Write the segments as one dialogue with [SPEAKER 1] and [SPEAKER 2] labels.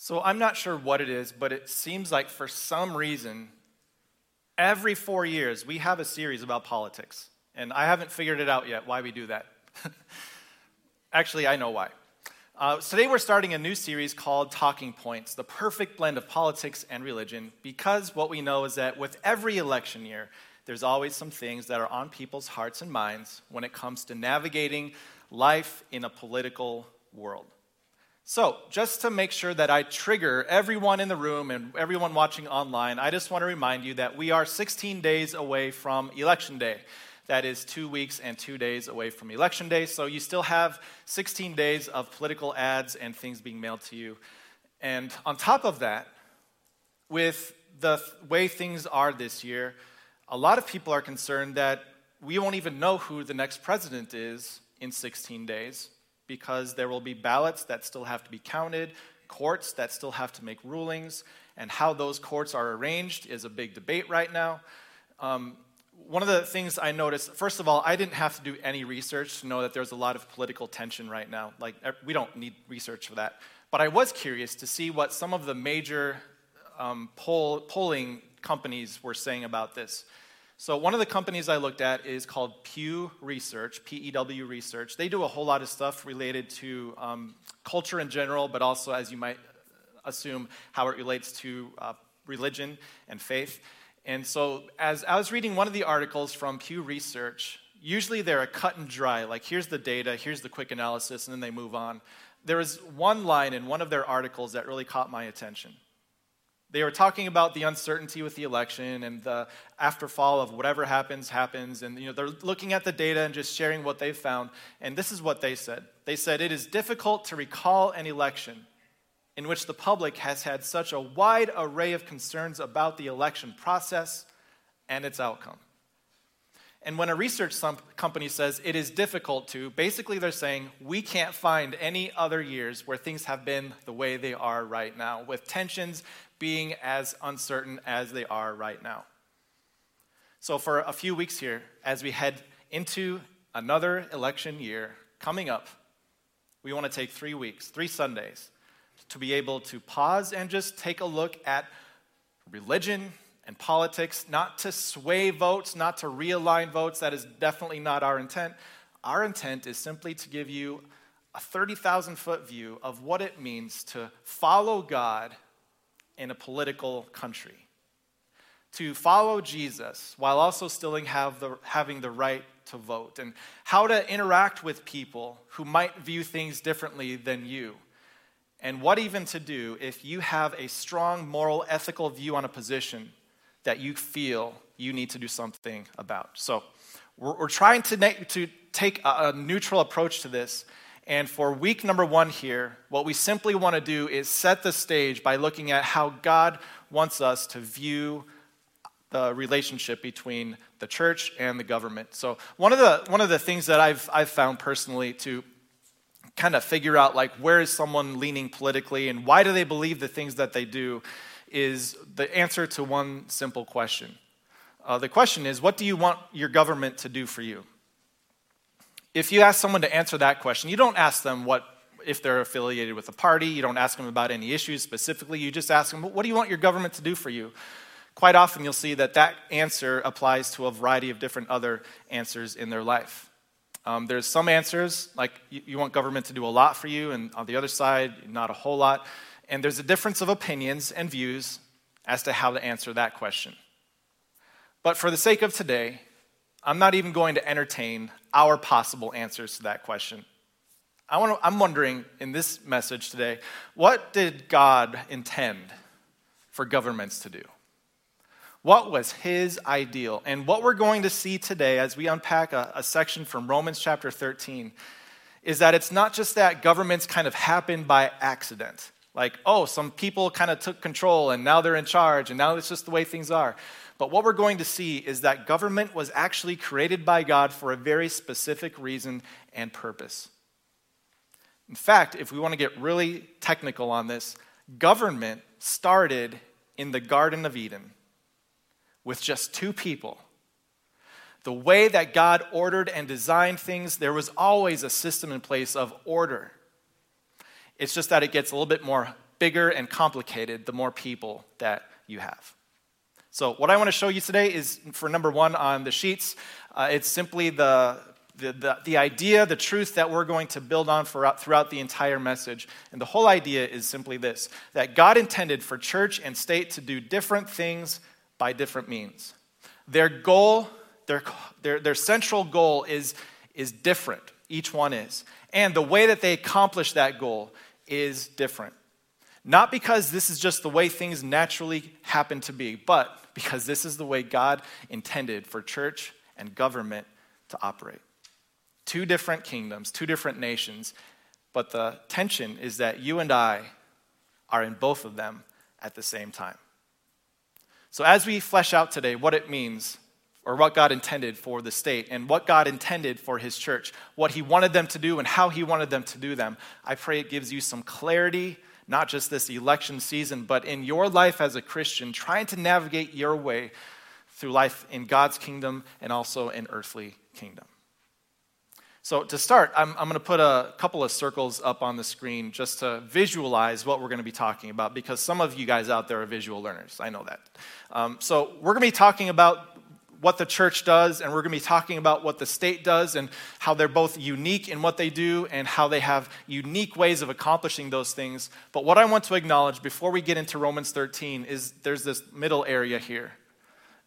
[SPEAKER 1] So I'm not sure what it is, but it seems like for some reason, every four years, we have a series about politics. And I haven't figured it out yet why we do that. Actually, I know why. Uh, today, we're starting a new series called Talking Points the perfect blend of politics and religion, because what we know is that with every election year, there's always some things that are on people's hearts and minds when it comes to navigating life in a political world. So, just to make sure that I trigger everyone in the room and everyone watching online, I just want to remind you that we are 16 days away from Election Day. That is two weeks and two days away from Election Day. So, you still have 16 days of political ads and things being mailed to you. And on top of that, with the way things are this year, a lot of people are concerned that we won't even know who the next president is in 16 days because there will be ballots that still have to be counted, courts that still have to make rulings, and how those courts are arranged is a big debate right now. Um, one of the things I noticed, first of all, I didn't have to do any research to know that there's a lot of political tension right now. Like, we don't need research for that. But I was curious to see what some of the major um, poll, polling companies were saying about this. So, one of the companies I looked at is called Pew Research, P E W Research. They do a whole lot of stuff related to um, culture in general, but also, as you might assume, how it relates to uh, religion and faith. And so, as I was reading one of the articles from Pew Research, usually they're a cut and dry, like here's the data, here's the quick analysis, and then they move on. There was one line in one of their articles that really caught my attention. They were talking about the uncertainty with the election and the afterfall of whatever happens, happens. And you know, they're looking at the data and just sharing what they've found. And this is what they said They said, It is difficult to recall an election in which the public has had such a wide array of concerns about the election process and its outcome. And when a research company says it is difficult to, basically they're saying we can't find any other years where things have been the way they are right now, with tensions being as uncertain as they are right now. So, for a few weeks here, as we head into another election year coming up, we want to take three weeks, three Sundays, to be able to pause and just take a look at religion and politics, not to sway votes, not to realign votes. That is definitely not our intent. Our intent is simply to give you a 30,000 foot view of what it means to follow God in a political country. To follow Jesus while also still have the, having the right to vote, and how to interact with people who might view things differently than you, and what even to do if you have a strong moral, ethical view on a position that you feel you need to do something about. So, we're, we're trying to, na- to take a, a neutral approach to this and for week number one here, what we simply want to do is set the stage by looking at how God wants us to view the relationship between the church and the government. So one of the one of the things that I've I've found personally to kind of figure out like where is someone leaning politically and why do they believe the things that they do is the answer to one simple question. Uh, the question is, what do you want your government to do for you? If you ask someone to answer that question, you don't ask them what if they're affiliated with a party, you don't ask them about any issues specifically, you just ask them, what do you want your government to do for you? Quite often you'll see that that answer applies to a variety of different other answers in their life. Um, there's some answers, like you, you want government to do a lot for you, and on the other side, not a whole lot. And there's a difference of opinions and views as to how to answer that question. But for the sake of today, I'm not even going to entertain our possible answers to that question. I want to, I'm wondering in this message today, what did God intend for governments to do? What was his ideal? And what we're going to see today as we unpack a, a section from Romans chapter 13 is that it's not just that governments kind of happen by accident. Like, oh, some people kind of took control and now they're in charge and now it's just the way things are. But what we're going to see is that government was actually created by God for a very specific reason and purpose. In fact, if we want to get really technical on this, government started in the Garden of Eden with just two people. The way that God ordered and designed things, there was always a system in place of order. It's just that it gets a little bit more bigger and complicated the more people that you have. So, what I want to show you today is for number one on the sheets, uh, it's simply the, the, the, the, idea, the truth that we're going to build on for, throughout the entire message. And the whole idea is simply this that God intended for church and state to do different things by different means. Their goal, their, their, their central goal is, is different. Each one is. And the way that they accomplish that goal is different. Not because this is just the way things naturally happen to be, but because this is the way God intended for church and government to operate. Two different kingdoms, two different nations, but the tension is that you and I are in both of them at the same time. So, as we flesh out today what it means, or what God intended for the state, and what God intended for His church, what He wanted them to do, and how He wanted them to do them, I pray it gives you some clarity not just this election season, but in your life as a Christian, trying to navigate your way through life in God's kingdom and also in earthly kingdom. So, to start, I'm, I'm going to put a couple of circles up on the screen just to visualize what we're going to be talking about because some of you guys out there are visual learners. I know that. Um, so, we're going to be talking about what the church does, and we're going to be talking about what the state does and how they're both unique in what they do and how they have unique ways of accomplishing those things. But what I want to acknowledge before we get into Romans 13 is there's this middle area here.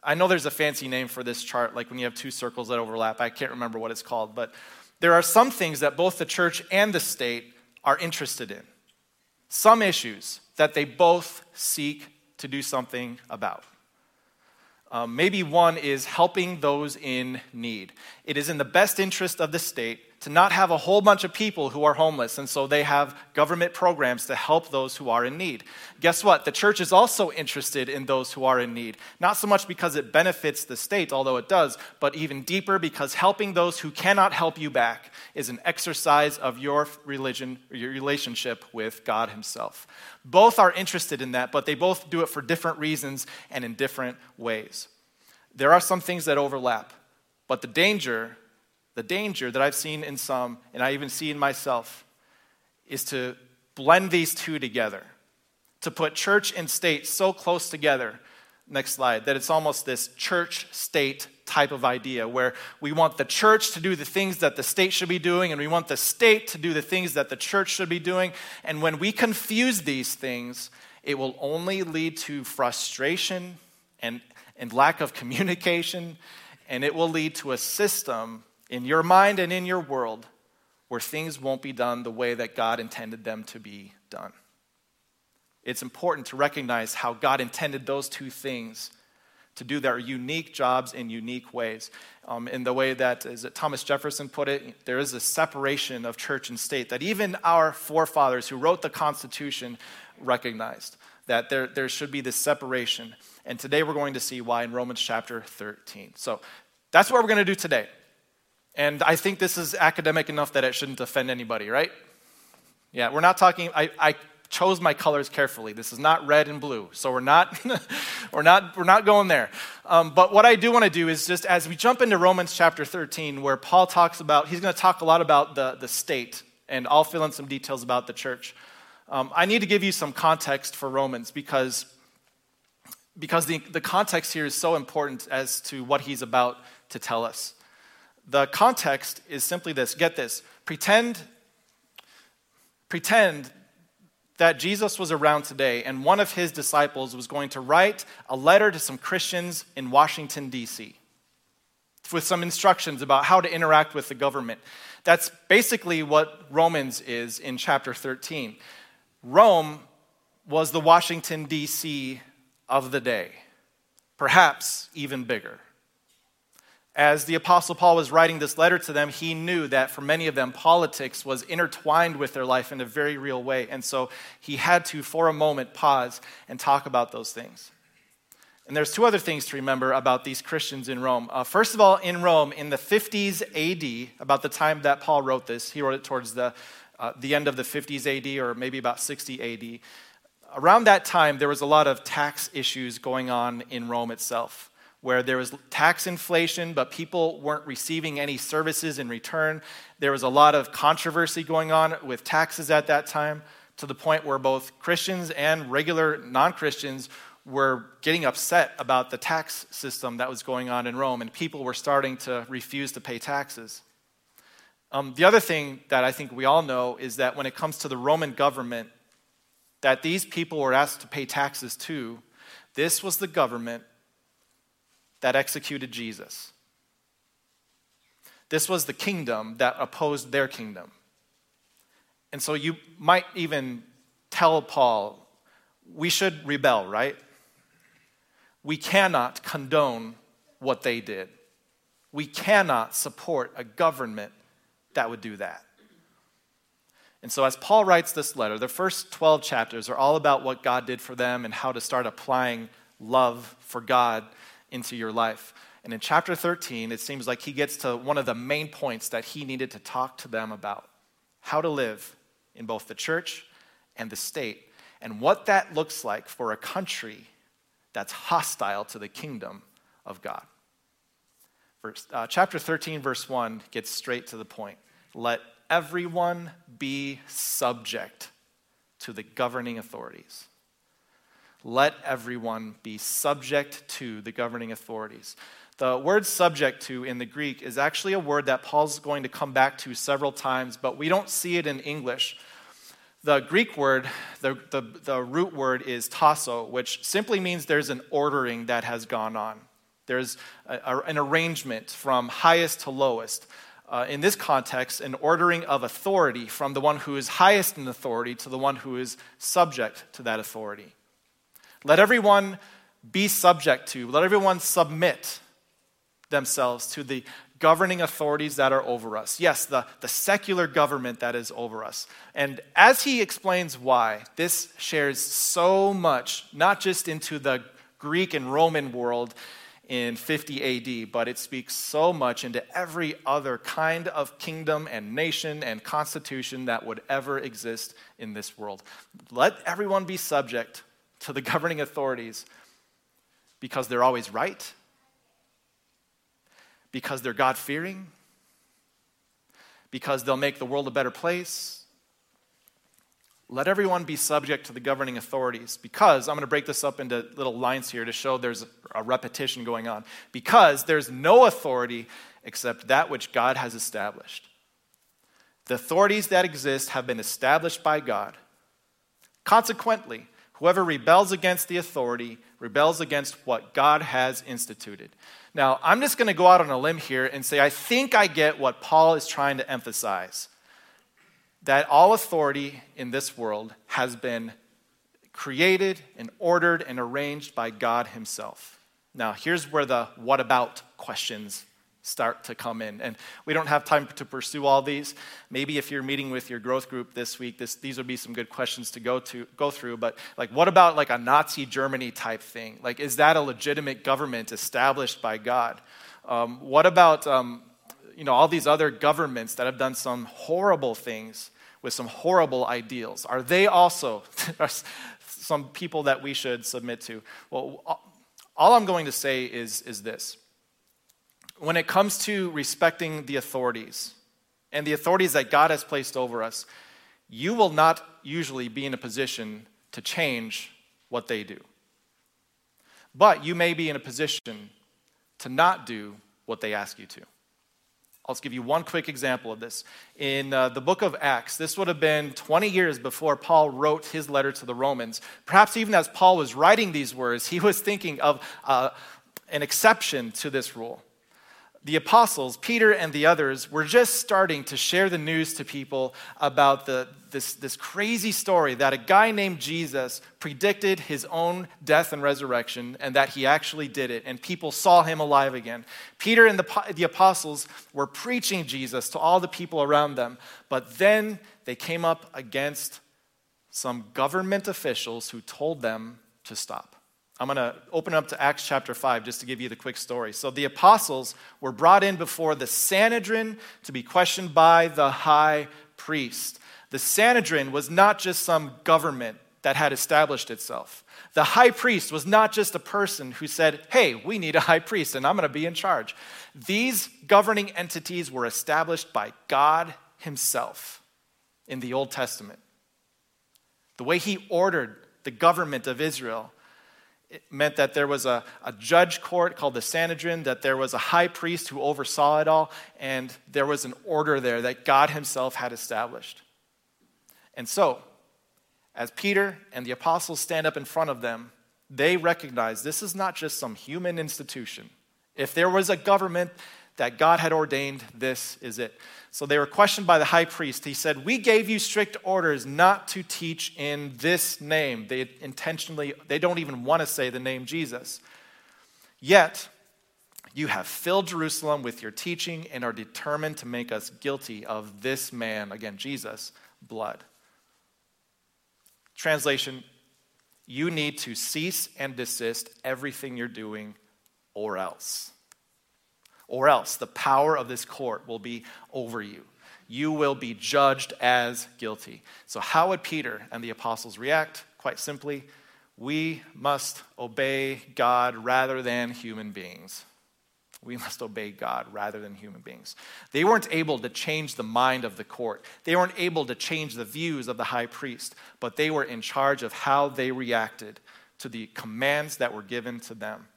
[SPEAKER 1] I know there's a fancy name for this chart, like when you have two circles that overlap. I can't remember what it's called, but there are some things that both the church and the state are interested in, some issues that they both seek to do something about. Um, maybe one is helping those in need. It is in the best interest of the state to not have a whole bunch of people who are homeless, and so they have government programs to help those who are in need. Guess what? The church is also interested in those who are in need, not so much because it benefits the state, although it does, but even deeper because helping those who cannot help you back is an exercise of your religion, your relationship with God Himself. Both are interested in that, but they both do it for different reasons and in different ways. There are some things that overlap, but the danger, the danger that I've seen in some, and I even see in myself, is to blend these two together, to put church and state so close together. Next slide, that it's almost this church state type of idea where we want the church to do the things that the state should be doing, and we want the state to do the things that the church should be doing. And when we confuse these things, it will only lead to frustration and, and lack of communication, and it will lead to a system in your mind and in your world where things won't be done the way that God intended them to be done. It's important to recognize how God intended those two things to do their unique jobs in unique ways. Um, in the way that, as Thomas Jefferson put it, there is a separation of church and state that even our forefathers who wrote the Constitution recognized that there, there should be this separation. And today we're going to see why in Romans chapter 13. So that's what we're going to do today. And I think this is academic enough that it shouldn't offend anybody, right? Yeah, we're not talking, I, I chose my colors carefully. This is not red and blue, so we're not, we're not, we're not going there. Um, but what I do want to do is just as we jump into Romans chapter 13, where Paul talks about, he's going to talk a lot about the, the state, and I'll fill in some details about the church. Um, I need to give you some context for Romans because, because the, the context here is so important as to what he's about to tell us. The context is simply this get this pretend pretend that Jesus was around today and one of his disciples was going to write a letter to some Christians in Washington, D.C., with some instructions about how to interact with the government. That's basically what Romans is in chapter 13. Rome was the Washington, D.C. of the day, perhaps even bigger. As the Apostle Paul was writing this letter to them, he knew that for many of them, politics was intertwined with their life in a very real way. And so he had to, for a moment, pause and talk about those things. And there's two other things to remember about these Christians in Rome. Uh, first of all, in Rome, in the 50s AD, about the time that Paul wrote this, he wrote it towards the, uh, the end of the 50s AD or maybe about 60 AD. Around that time, there was a lot of tax issues going on in Rome itself where there was tax inflation, but people weren't receiving any services in return. There was a lot of controversy going on with taxes at that time. to the point where both Christians and regular non Christians were getting upset about the tax system that was going on in Rome, and people were starting to refuse to pay taxes. Um, the other thing that I think we all know is that when it comes to the Roman government, that these people were asked to pay taxes to, this was the government that executed Jesus. This was the kingdom that opposed their kingdom. And so you might even tell Paul, we should rebel, right? We cannot condone what they did. We cannot support a government that would do that. And so, as Paul writes this letter, the first 12 chapters are all about what God did for them and how to start applying love for God into your life. And in chapter 13, it seems like he gets to one of the main points that he needed to talk to them about how to live in both the church and the state, and what that looks like for a country that's hostile to the kingdom of God. Verse, uh, chapter 13, verse 1 gets straight to the point. Let everyone be subject to the governing authorities. Let everyone be subject to the governing authorities. The word subject to in the Greek is actually a word that Paul's going to come back to several times, but we don't see it in English. The Greek word, the, the, the root word is tasso, which simply means there's an ordering that has gone on. There's a, a, an arrangement from highest to lowest. Uh, in this context, an ordering of authority from the one who is highest in authority to the one who is subject to that authority. Let everyone be subject to, let everyone submit themselves to the governing authorities that are over us. Yes, the, the secular government that is over us. And as he explains why, this shares so much, not just into the Greek and Roman world in 50 AD, but it speaks so much into every other kind of kingdom and nation and constitution that would ever exist in this world. Let everyone be subject to the governing authorities because they're always right because they're God fearing, because they'll make the world a better place. Let everyone be subject to the governing authorities because I'm going to break this up into little lines here to show there's a repetition going on. Because there's no authority except that which God has established. The authorities that exist have been established by God. Consequently, whoever rebels against the authority rebels against what God has instituted. Now, I'm just going to go out on a limb here and say I think I get what Paul is trying to emphasize that all authority in this world has been created and ordered and arranged by God Himself. Now, here's where the what about questions start to come in. And we don't have time to pursue all these. Maybe if you're meeting with your growth group this week, this, these would be some good questions to go to go through. But like, what about like a Nazi Germany type thing? Like, is that a legitimate government established by God? Um, what about um, you know all these other governments that have done some horrible things with some horrible ideals? Are they also some people that we should submit to? Well, all I'm going to say is is this when it comes to respecting the authorities and the authorities that God has placed over us, you will not usually be in a position to change what they do. But you may be in a position to not do what they ask you to. I'll just give you one quick example of this. In uh, the book of Acts, this would have been 20 years before Paul wrote his letter to the Romans. Perhaps even as Paul was writing these words, he was thinking of uh, an exception to this rule the apostles, Peter and the others, were just starting to share the news to people about the, this, this crazy story that a guy named Jesus predicted his own death and resurrection and that he actually did it, and people saw him alive again. Peter and the, the apostles were preaching Jesus to all the people around them, but then they came up against some government officials who told them to stop. I'm going to open up to Acts chapter 5 just to give you the quick story. So, the apostles were brought in before the Sanhedrin to be questioned by the high priest. The Sanhedrin was not just some government that had established itself. The high priest was not just a person who said, Hey, we need a high priest and I'm going to be in charge. These governing entities were established by God Himself in the Old Testament. The way he ordered the government of Israel it meant that there was a, a judge court called the Sanhedrin, that there was a high priest who oversaw it all, and there was an order there that God himself had established. And so, as Peter and the apostles stand up in front of them, they recognize this is not just some human institution. If there was a government that God had ordained, this is it. So they were questioned by the high priest. He said, We gave you strict orders not to teach in this name. They intentionally, they don't even want to say the name Jesus. Yet, you have filled Jerusalem with your teaching and are determined to make us guilty of this man, again, Jesus, blood. Translation You need to cease and desist everything you're doing, or else or else the power of this court will be over you. You will be judged as guilty. So, how would Peter and the apostles react? Quite simply, we must obey God rather than human beings. We must obey God rather than human beings. They weren't able to change the mind of the court. They weren't able to change the views of the high priest, but they were in charge of how they reacted to the commands that were given to them.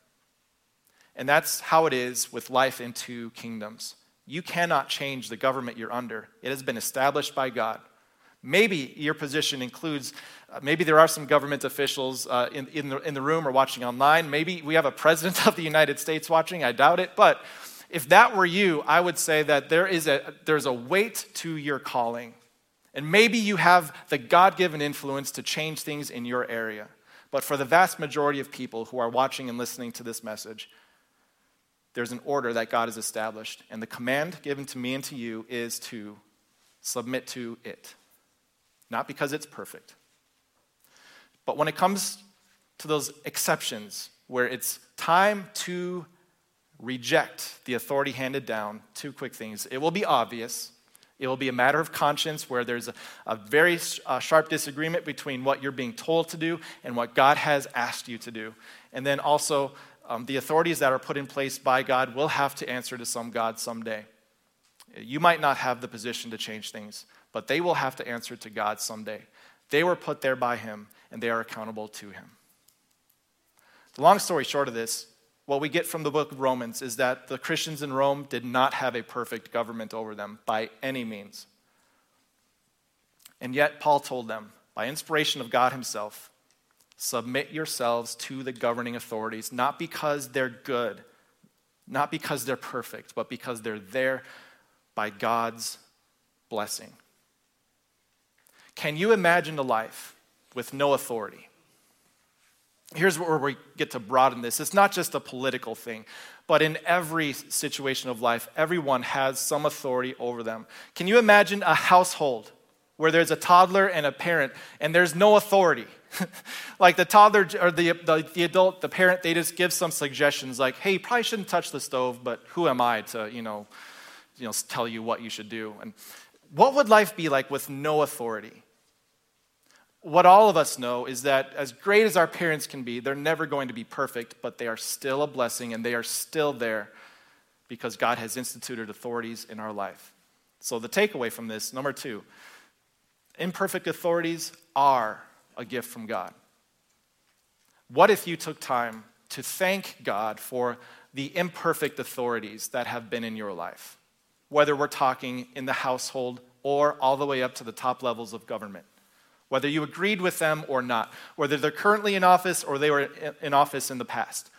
[SPEAKER 1] And that's how it is with life in two kingdoms. You cannot change the government you're under, it has been established by God. Maybe your position includes, uh, maybe there are some government officials uh, in, in, the, in the room or watching online. Maybe we have a president of the United States watching. I doubt it. But if that were you, I would say that there is a, there's a weight to your calling. And maybe you have the God given influence to change things in your area. But for the vast majority of people who are watching and listening to this message, there's an order that God has established. And the command given to me and to you is to submit to it. Not because it's perfect. But when it comes to those exceptions where it's time to reject the authority handed down, two quick things. It will be obvious. It will be a matter of conscience where there's a, a very uh, sharp disagreement between what you're being told to do and what God has asked you to do. And then also, um, the authorities that are put in place by God will have to answer to some God someday. You might not have the position to change things, but they will have to answer to God someday. They were put there by Him, and they are accountable to Him. The long story short of this, what we get from the book of Romans is that the Christians in Rome did not have a perfect government over them by any means. And yet, Paul told them, by inspiration of God Himself, Submit yourselves to the governing authorities, not because they're good, not because they're perfect, but because they're there by God's blessing. Can you imagine a life with no authority? Here's where we get to broaden this. It's not just a political thing, but in every situation of life, everyone has some authority over them. Can you imagine a household where there's a toddler and a parent and there's no authority? like the toddler or the, the, the, adult, the parent, they just give some suggestions like, hey, you probably shouldn't touch the stove, but who am I to, you know, you know, tell you what you should do? And what would life be like with no authority? What all of us know is that as great as our parents can be, they're never going to be perfect, but they are still a blessing and they are still there because God has instituted authorities in our life. So, the takeaway from this, number two, imperfect authorities are a gift from God? What if you took time to thank God for the imperfect authorities that have been in your life? Whether we're talking in the household or all the way up to the top levels of government. Whether you agreed with them or not, whether they're currently in office or they were in office in the past.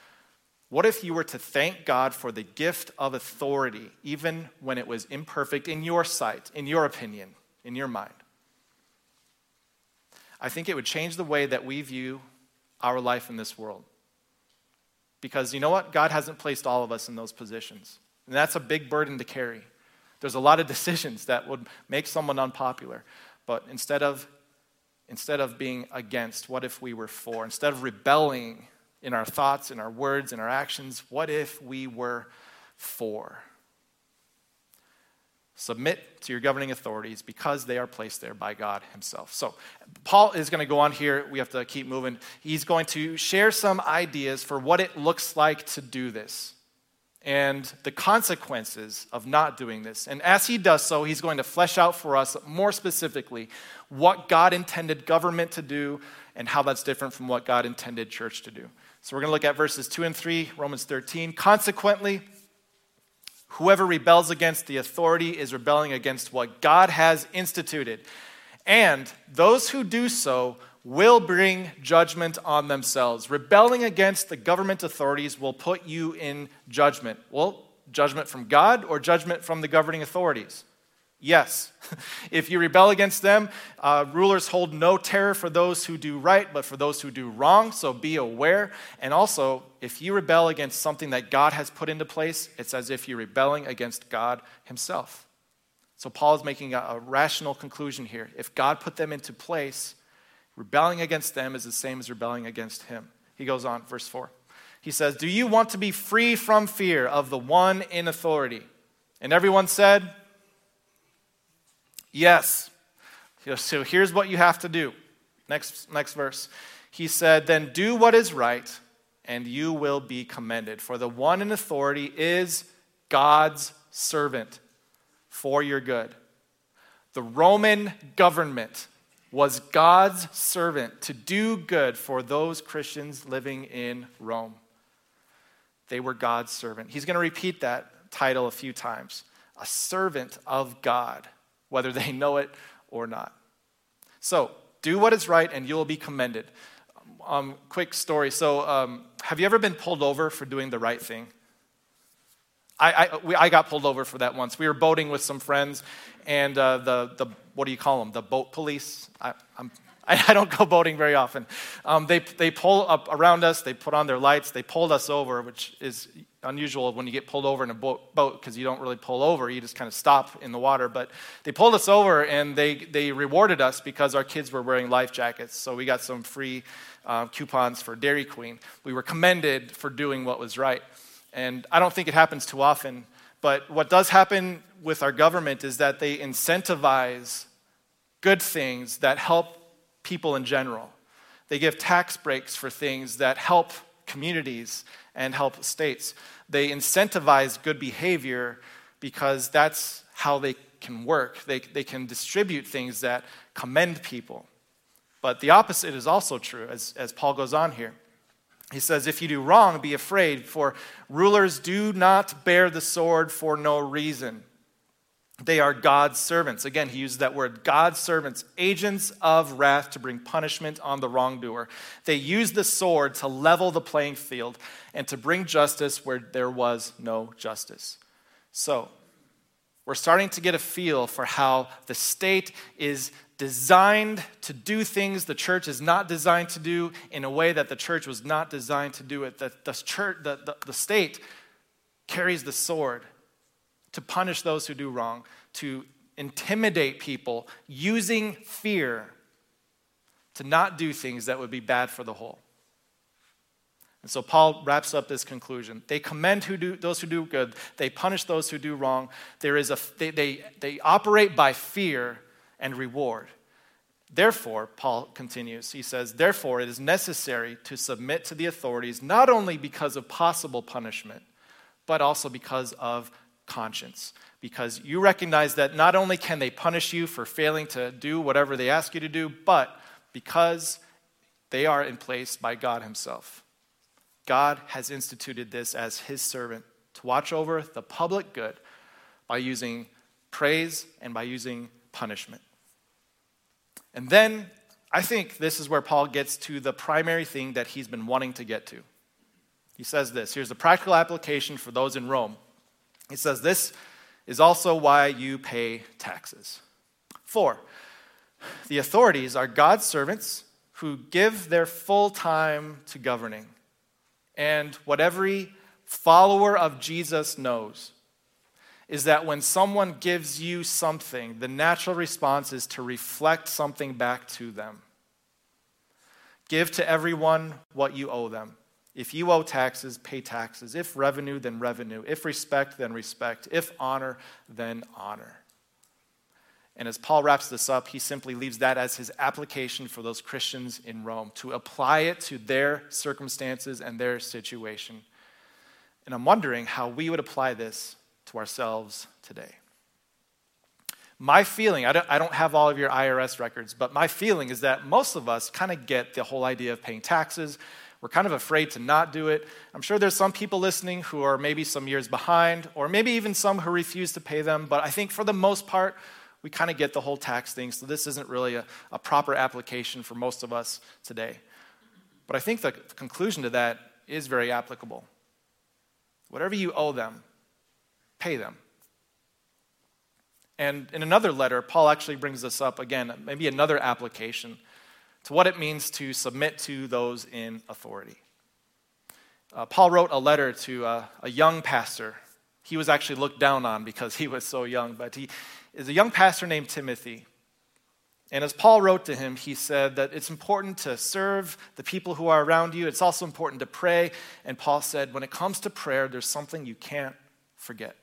[SPEAKER 1] What if you were to thank God for the gift of authority, even when it was imperfect in your sight, in your opinion, in your mind? I think it would change the way that we view our life in this world. Because you know what? God hasn't placed all of us in those positions. And that's a big burden to carry. There's a lot of decisions that would make someone unpopular. But instead of, instead of being against, what if we were for? Instead of rebelling in our thoughts, in our words, in our actions, what if we were for? Submit to your governing authorities because they are placed there by God Himself. So, Paul is going to go on here. We have to keep moving. He's going to share some ideas for what it looks like to do this. And the consequences of not doing this. And as he does so, he's going to flesh out for us more specifically what God intended government to do and how that's different from what God intended church to do. So we're going to look at verses 2 and 3, Romans 13. Consequently, whoever rebels against the authority is rebelling against what God has instituted. And those who do so will bring judgment on themselves. Rebelling against the government authorities will put you in judgment. Well, judgment from God or judgment from the governing authorities? Yes. if you rebel against them, uh, rulers hold no terror for those who do right, but for those who do wrong, so be aware. And also, if you rebel against something that God has put into place, it's as if you're rebelling against God Himself. So, Paul is making a, a rational conclusion here. If God put them into place, rebelling against them is the same as rebelling against Him. He goes on, verse 4. He says, Do you want to be free from fear of the one in authority? And everyone said, Yes. So here's what you have to do. Next, next verse. He said, Then do what is right, and you will be commended. For the one in authority is God's servant for your good. The Roman government was God's servant to do good for those Christians living in Rome. They were God's servant. He's going to repeat that title a few times a servant of God whether they know it or not. So, do what is right and you will be commended. Um, quick story. So, um, have you ever been pulled over for doing the right thing? I, I, we, I, got pulled over for that once. We were boating with some friends, and uh, the, the, what do you call them? The boat police. I, I'm I, don't go boating very often. Um, they, they pull up around us, they put on their lights, they pulled us over, which is unusual when you get pulled over in a boat because you don't really pull over, you just kind of stop in the water. But they pulled us over and they, they rewarded us because our kids were wearing life jackets. So we got some free uh, coupons for Dairy Queen. We were commended for doing what was right. And I don't think it happens too often. But what does happen with our government is that they incentivize good things that help people in general. They give tax breaks for things that help communities and help states. They incentivize good behavior because that's how they can work. They, they can distribute things that commend people. But the opposite is also true, as, as Paul goes on here. He says, If you do wrong, be afraid, for rulers do not bear the sword for no reason. They are God's servants. Again, he uses that word God's servants, agents of wrath to bring punishment on the wrongdoer. They use the sword to level the playing field and to bring justice where there was no justice. So, we're starting to get a feel for how the state is designed to do things the church is not designed to do in a way that the church was not designed to do it. That the, church, the, the, the state carries the sword to punish those who do wrong, to intimidate people using fear to not do things that would be bad for the whole. And so Paul wraps up this conclusion. They commend who do, those who do good, they punish those who do wrong. There is a, they, they, they operate by fear and reward. Therefore, Paul continues, he says, therefore, it is necessary to submit to the authorities not only because of possible punishment, but also because of conscience because you recognize that not only can they punish you for failing to do whatever they ask you to do, but because they are in place by God Himself. God has instituted this as His servant to watch over the public good by using praise and by using punishment. And then I think this is where Paul gets to the primary thing that he's been wanting to get to. He says this here's the practical application for those in Rome. He says, This is also why you pay taxes. For, the authorities are God's servants who give their full time to governing. And what every follower of Jesus knows is that when someone gives you something, the natural response is to reflect something back to them. Give to everyone what you owe them. If you owe taxes, pay taxes. If revenue, then revenue. If respect, then respect. If honor, then honor. And as Paul wraps this up, he simply leaves that as his application for those Christians in Rome to apply it to their circumstances and their situation. And I'm wondering how we would apply this to ourselves today. My feeling, I don't, I don't have all of your IRS records, but my feeling is that most of us kind of get the whole idea of paying taxes. We're kind of afraid to not do it. I'm sure there's some people listening who are maybe some years behind, or maybe even some who refuse to pay them, but I think for the most part, we kind of get the whole tax thing, so this isn't really a, a proper application for most of us today. But I think the conclusion to that is very applicable. Whatever you owe them, pay them. And in another letter, Paul actually brings this up again, maybe another application to what it means to submit to those in authority. Uh, Paul wrote a letter to uh, a young pastor. He was actually looked down on because he was so young, but he is a young pastor named Timothy. And as Paul wrote to him, he said that it's important to serve the people who are around you. It's also important to pray. And Paul said, when it comes to prayer, there's something you can't forget.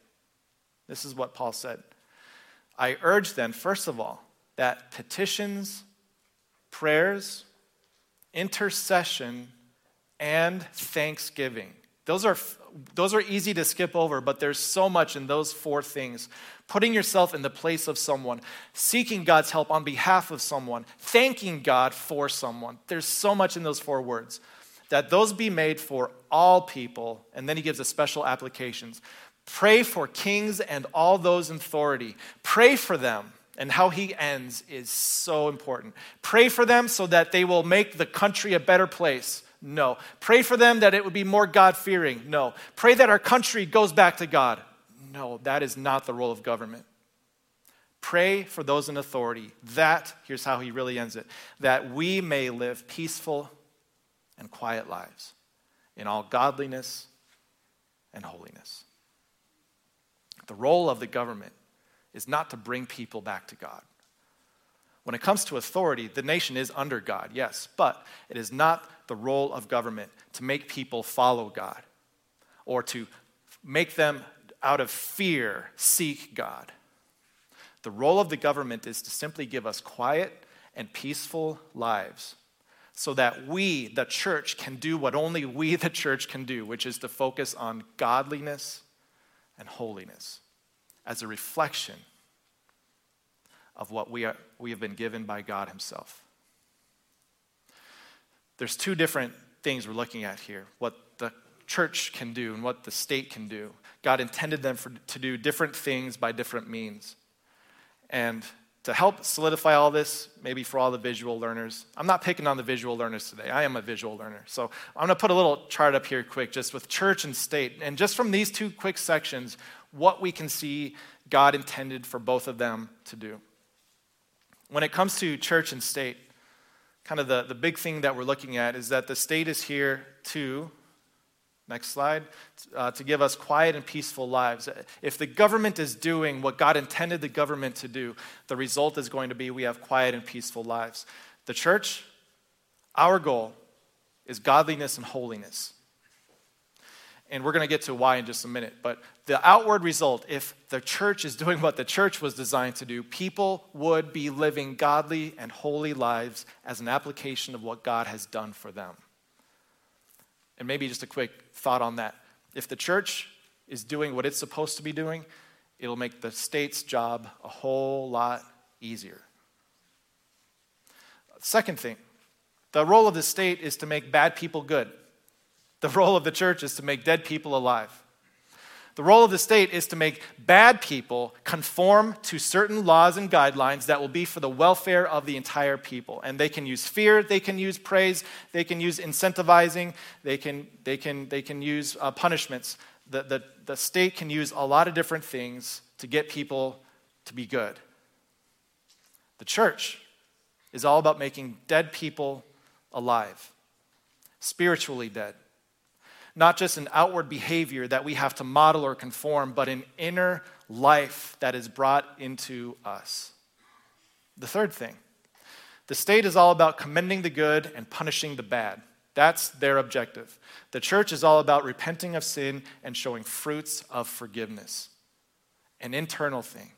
[SPEAKER 1] This is what Paul said. I urge then, first of all, that petitions, prayers, intercession, and thanksgiving. Those are, those are easy to skip over, but there's so much in those four things. Putting yourself in the place of someone, seeking God's help on behalf of someone, thanking God for someone. There's so much in those four words. That those be made for all people, and then he gives a special applications. Pray for kings and all those in authority. Pray for them. And how he ends is so important. Pray for them so that they will make the country a better place. No. Pray for them that it would be more God fearing. No. Pray that our country goes back to God. No, that is not the role of government. Pray for those in authority. That, here's how he really ends it, that we may live peaceful and quiet lives in all godliness and holiness. The role of the government is not to bring people back to God. When it comes to authority, the nation is under God, yes, but it is not the role of government to make people follow God or to make them, out of fear, seek God. The role of the government is to simply give us quiet and peaceful lives so that we, the church, can do what only we, the church, can do, which is to focus on godliness and holiness as a reflection of what we, are, we have been given by God Himself. There's two different things we're looking at here what the church can do and what the state can do. God intended them for, to do different things by different means. And to help solidify all this, maybe for all the visual learners, I'm not picking on the visual learners today. I am a visual learner. So I'm going to put a little chart up here quick, just with church and state. And just from these two quick sections, what we can see God intended for both of them to do. When it comes to church and state, kind of the, the big thing that we're looking at is that the state is here to, next slide, uh, to give us quiet and peaceful lives. If the government is doing what God intended the government to do, the result is going to be we have quiet and peaceful lives. The church, our goal is godliness and holiness and we're going to get to why in just a minute. But the outward result, if the church is doing what the church was designed to do, people would be living godly and holy lives as an application of what God has done for them. And maybe just a quick thought on that. If the church is doing what it's supposed to be doing, it'll make the state's job a whole lot easier. Second thing, the role of the state is to make bad people good. The role of the church is to make dead people alive. The role of the state is to make bad people conform to certain laws and guidelines that will be for the welfare of the entire people. And they can use fear, they can use praise, they can use incentivizing, they can, they can, they can use uh, punishments. The, the, the state can use a lot of different things to get people to be good. The church is all about making dead people alive, spiritually dead not just an outward behavior that we have to model or conform, but an inner life that is brought into us. The third thing the state is all about commending the good and punishing the bad. That's their objective. The church is all about repenting of sin and showing fruits of forgiveness, an internal thing.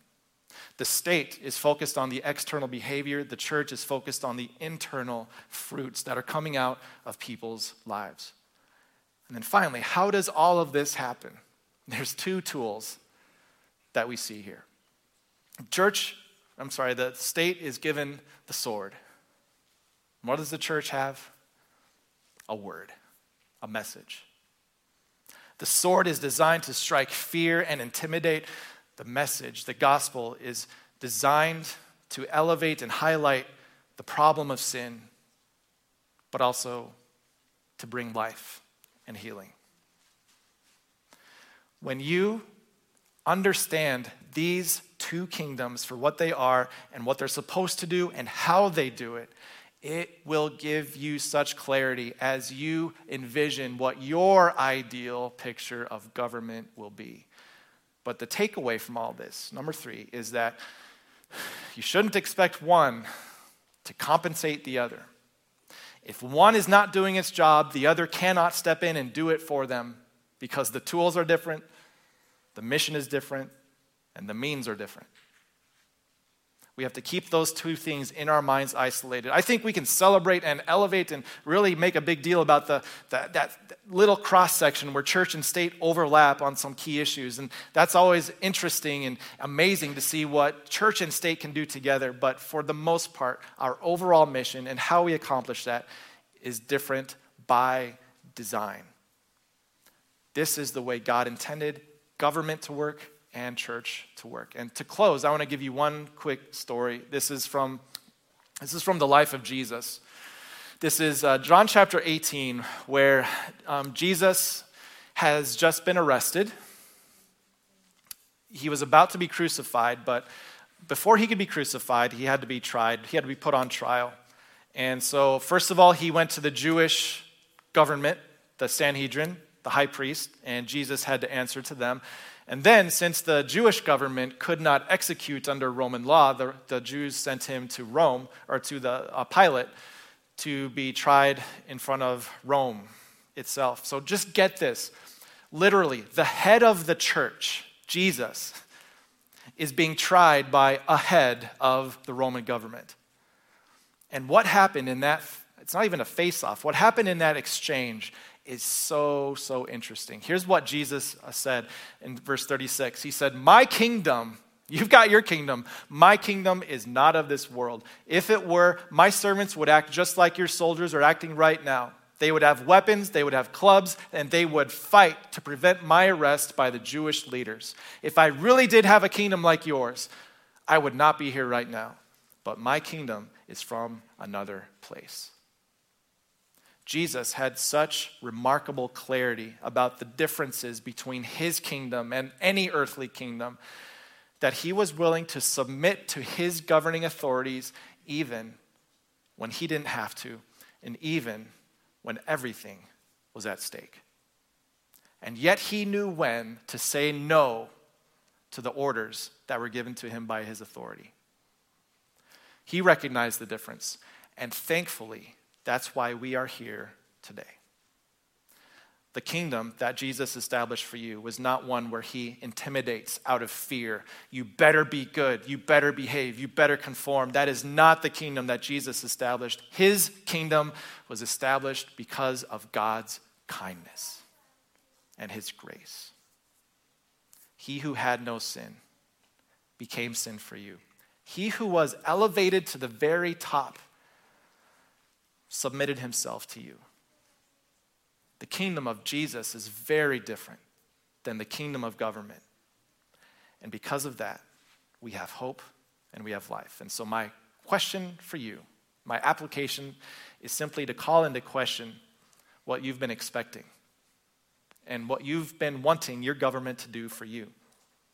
[SPEAKER 1] The state is focused on the external behavior, the church is focused on the internal fruits that are coming out of people's lives. And then finally, how does all of this happen? There's two tools that we see here. Church, I'm sorry, the state is given the sword. What does the church have? A word, a message. The sword is designed to strike fear and intimidate. The message, the gospel, is designed to elevate and highlight the problem of sin, but also to bring life and healing. When you understand these two kingdoms for what they are and what they're supposed to do and how they do it, it will give you such clarity as you envision what your ideal picture of government will be. But the takeaway from all this, number three, is that you shouldn't expect one to compensate the other. If one is not doing its job, the other cannot step in and do it for them because the tools are different, the mission is different, and the means are different. We have to keep those two things in our minds isolated. I think we can celebrate and elevate and really make a big deal about the, the that little cross section where church and state overlap on some key issues. And that's always interesting and amazing to see what church and state can do together. But for the most part, our overall mission and how we accomplish that is different by design. This is the way God intended government to work and church to work. And to close, I want to give you one quick story. This is from, this is from the life of Jesus. This is uh, John chapter 18, where um, Jesus has just been arrested. He was about to be crucified, but before he could be crucified, he had to be tried. He had to be put on trial. And so, first of all, he went to the Jewish government, the Sanhedrin, the high priest, and Jesus had to answer to them. And then, since the Jewish government could not execute under Roman law, the, the Jews sent him to Rome, or to the uh, Pilate, to be tried in front of Rome itself. So just get this. Literally, the head of the church, Jesus, is being tried by a head of the Roman government. And what happened in that, it's not even a face off, what happened in that exchange is so, so interesting. Here's what Jesus uh, said in verse 36 He said, My kingdom, you've got your kingdom, my kingdom is not of this world. If it were, my servants would act just like your soldiers are acting right now. They would have weapons, they would have clubs, and they would fight to prevent my arrest by the Jewish leaders. If I really did have a kingdom like yours, I would not be here right now. But my kingdom is from another place. Jesus had such remarkable clarity about the differences between his kingdom and any earthly kingdom that he was willing to submit to his governing authorities even when he didn't have to, and even when everything was at stake. And yet he knew when to say no to the orders that were given to him by his authority. He recognized the difference, and thankfully, that's why we are here today. The kingdom that Jesus established for you was not one where he intimidates out of fear. You better be good. You better behave. You better conform. That is not the kingdom that Jesus established. His kingdom was established because of God's kindness and his grace. He who had no sin became sin for you. He who was elevated to the very top submitted himself to you. The kingdom of Jesus is very different than the kingdom of government. And because of that, we have hope and we have life. And so, my question for you, my application, is simply to call into question what you've been expecting and what you've been wanting your government to do for you.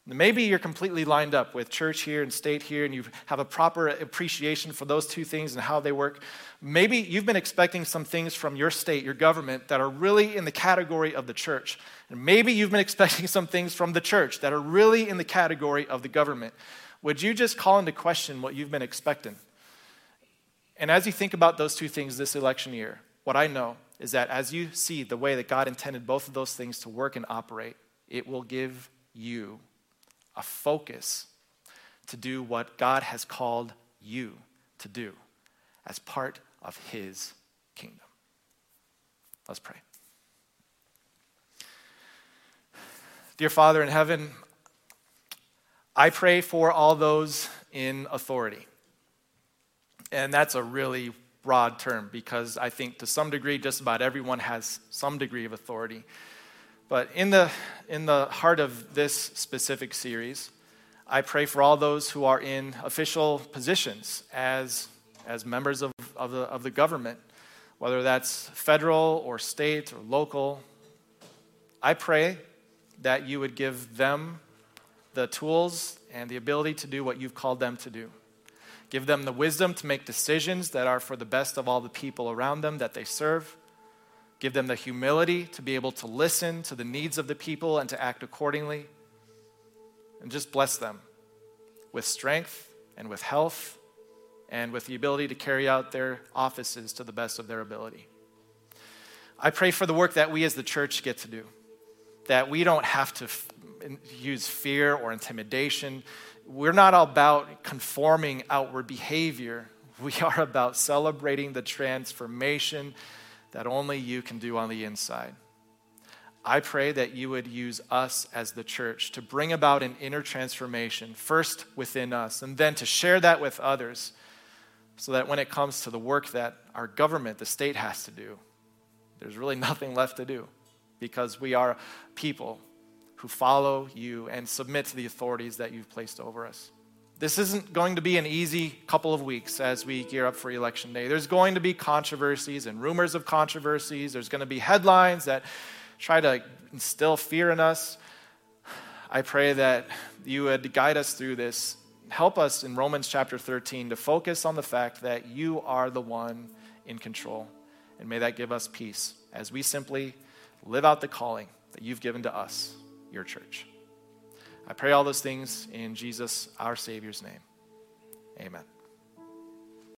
[SPEAKER 1] Maybe you're completely lined up with church here and state here, and you have a proper appreciation for those two things and how they work. Maybe you've been expecting some things from your state, your government, that are really in the category of the church. And maybe you've been expecting some things from the church that are really in the category of the government. Would you just call into question what you've been expecting? And as you think about those two things this election year, what I know is that as you see the way that God intended both of those things to work and operate, it will give you a focus to do what God has called you to do as part of His kingdom. Let's pray. Dear Father in heaven, I pray for all those in authority. And that's a really broad term because I think to some degree, just about everyone has some degree of authority. But in the, in the heart of this specific series, I pray for all those who are in official positions as, as members of, of, the, of the government, whether that's federal or state or local. I pray that you would give them the tools and the ability to do what you've called them to do. Give them the wisdom to make decisions that are for the best of all the people around them that they serve. Give them the humility to be able to listen to the needs of the people and to act accordingly. And just bless them with strength and with health and with the ability to carry out their offices to the best of their ability. I pray for the work that we as the church get to do that we don't have to f- use fear or intimidation. We're not about conforming outward behavior. We are about celebrating the transformation that only you can do on the inside. I pray that you would use us as the church to bring about an inner transformation, first within us, and then to share that with others, so that when it comes to the work that our government, the state, has to do, there's really nothing left to do because we are people who follow you and submit to the authorities that you've placed over us. This isn't going to be an easy couple of weeks as we gear up for election day. There's going to be controversies and rumors of controversies. There's going to be headlines that try to instill fear in us. I pray that you would guide us through this. Help us in Romans chapter 13 to focus on the fact that you are the one in control. And may that give us peace as we simply live out the calling that you've given to us, your church. I pray all those things in Jesus, our Savior's name. Amen.